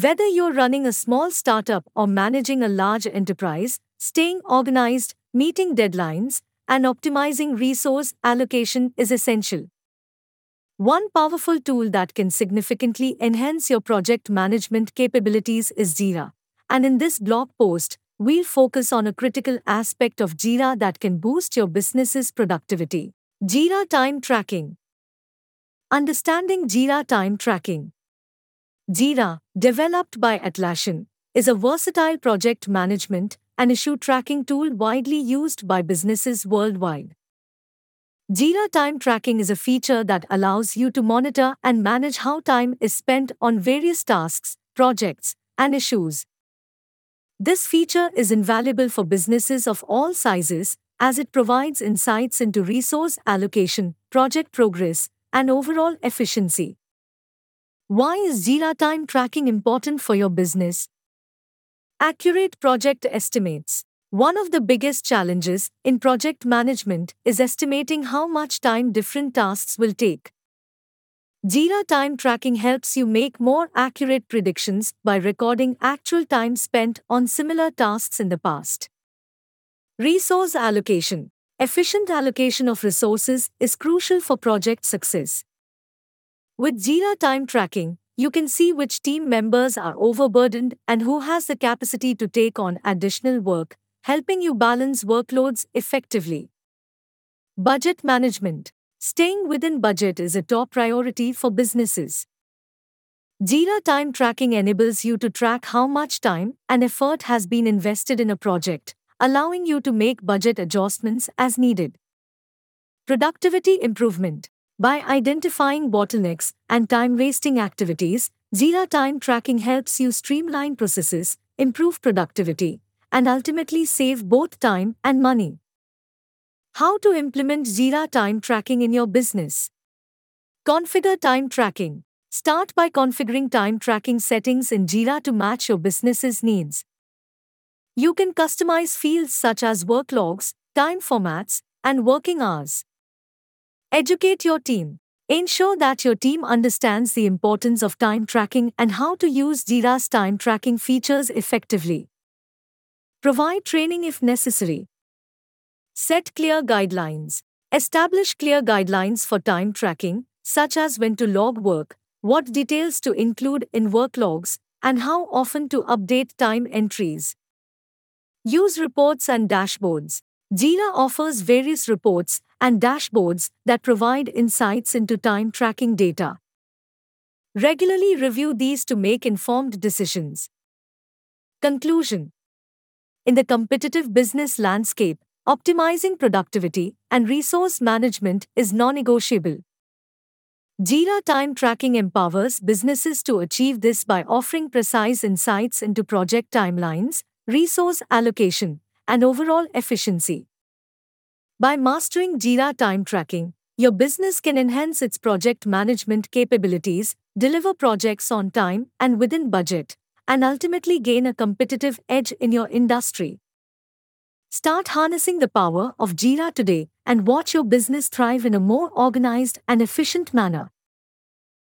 Whether you're running a small startup or managing a large enterprise, staying organized, meeting deadlines, and optimizing resource allocation is essential. One powerful tool that can significantly enhance your project management capabilities is Jira. And in this blog post, we'll focus on a critical aspect of Jira that can boost your business's productivity. Jira Time Tracking Understanding Jira Time Tracking Jira, developed by Atlassian, is a versatile project management and issue tracking tool widely used by businesses worldwide. Jira Time Tracking is a feature that allows you to monitor and manage how time is spent on various tasks, projects, and issues. This feature is invaluable for businesses of all sizes as it provides insights into resource allocation, project progress, and overall efficiency. Why is Jira Time Tracking important for your business? Accurate project estimates. One of the biggest challenges in project management is estimating how much time different tasks will take. Jira time tracking helps you make more accurate predictions by recording actual time spent on similar tasks in the past. Resource allocation. Efficient allocation of resources is crucial for project success. With Jira time tracking, you can see which team members are overburdened and who has the capacity to take on additional work, helping you balance workloads effectively. Budget management. Staying within budget is a top priority for businesses. Jira time tracking enables you to track how much time and effort has been invested in a project, allowing you to make budget adjustments as needed. Productivity improvement. By identifying bottlenecks and time wasting activities, Jira time tracking helps you streamline processes, improve productivity, and ultimately save both time and money. How to implement Jira time tracking in your business? Configure time tracking. Start by configuring time tracking settings in Jira to match your business's needs. You can customize fields such as work logs, time formats, and working hours. Educate your team. Ensure that your team understands the importance of time tracking and how to use Jira's time tracking features effectively. Provide training if necessary. Set clear guidelines. Establish clear guidelines for time tracking, such as when to log work, what details to include in work logs, and how often to update time entries. Use reports and dashboards. Jira offers various reports and dashboards that provide insights into time tracking data. Regularly review these to make informed decisions. Conclusion in the competitive business landscape, optimizing productivity and resource management is non negotiable. Jira time tracking empowers businesses to achieve this by offering precise insights into project timelines, resource allocation, and overall efficiency. By mastering Jira time tracking, your business can enhance its project management capabilities, deliver projects on time and within budget, and ultimately gain a competitive edge in your industry. Start harnessing the power of Jira today and watch your business thrive in a more organized and efficient manner.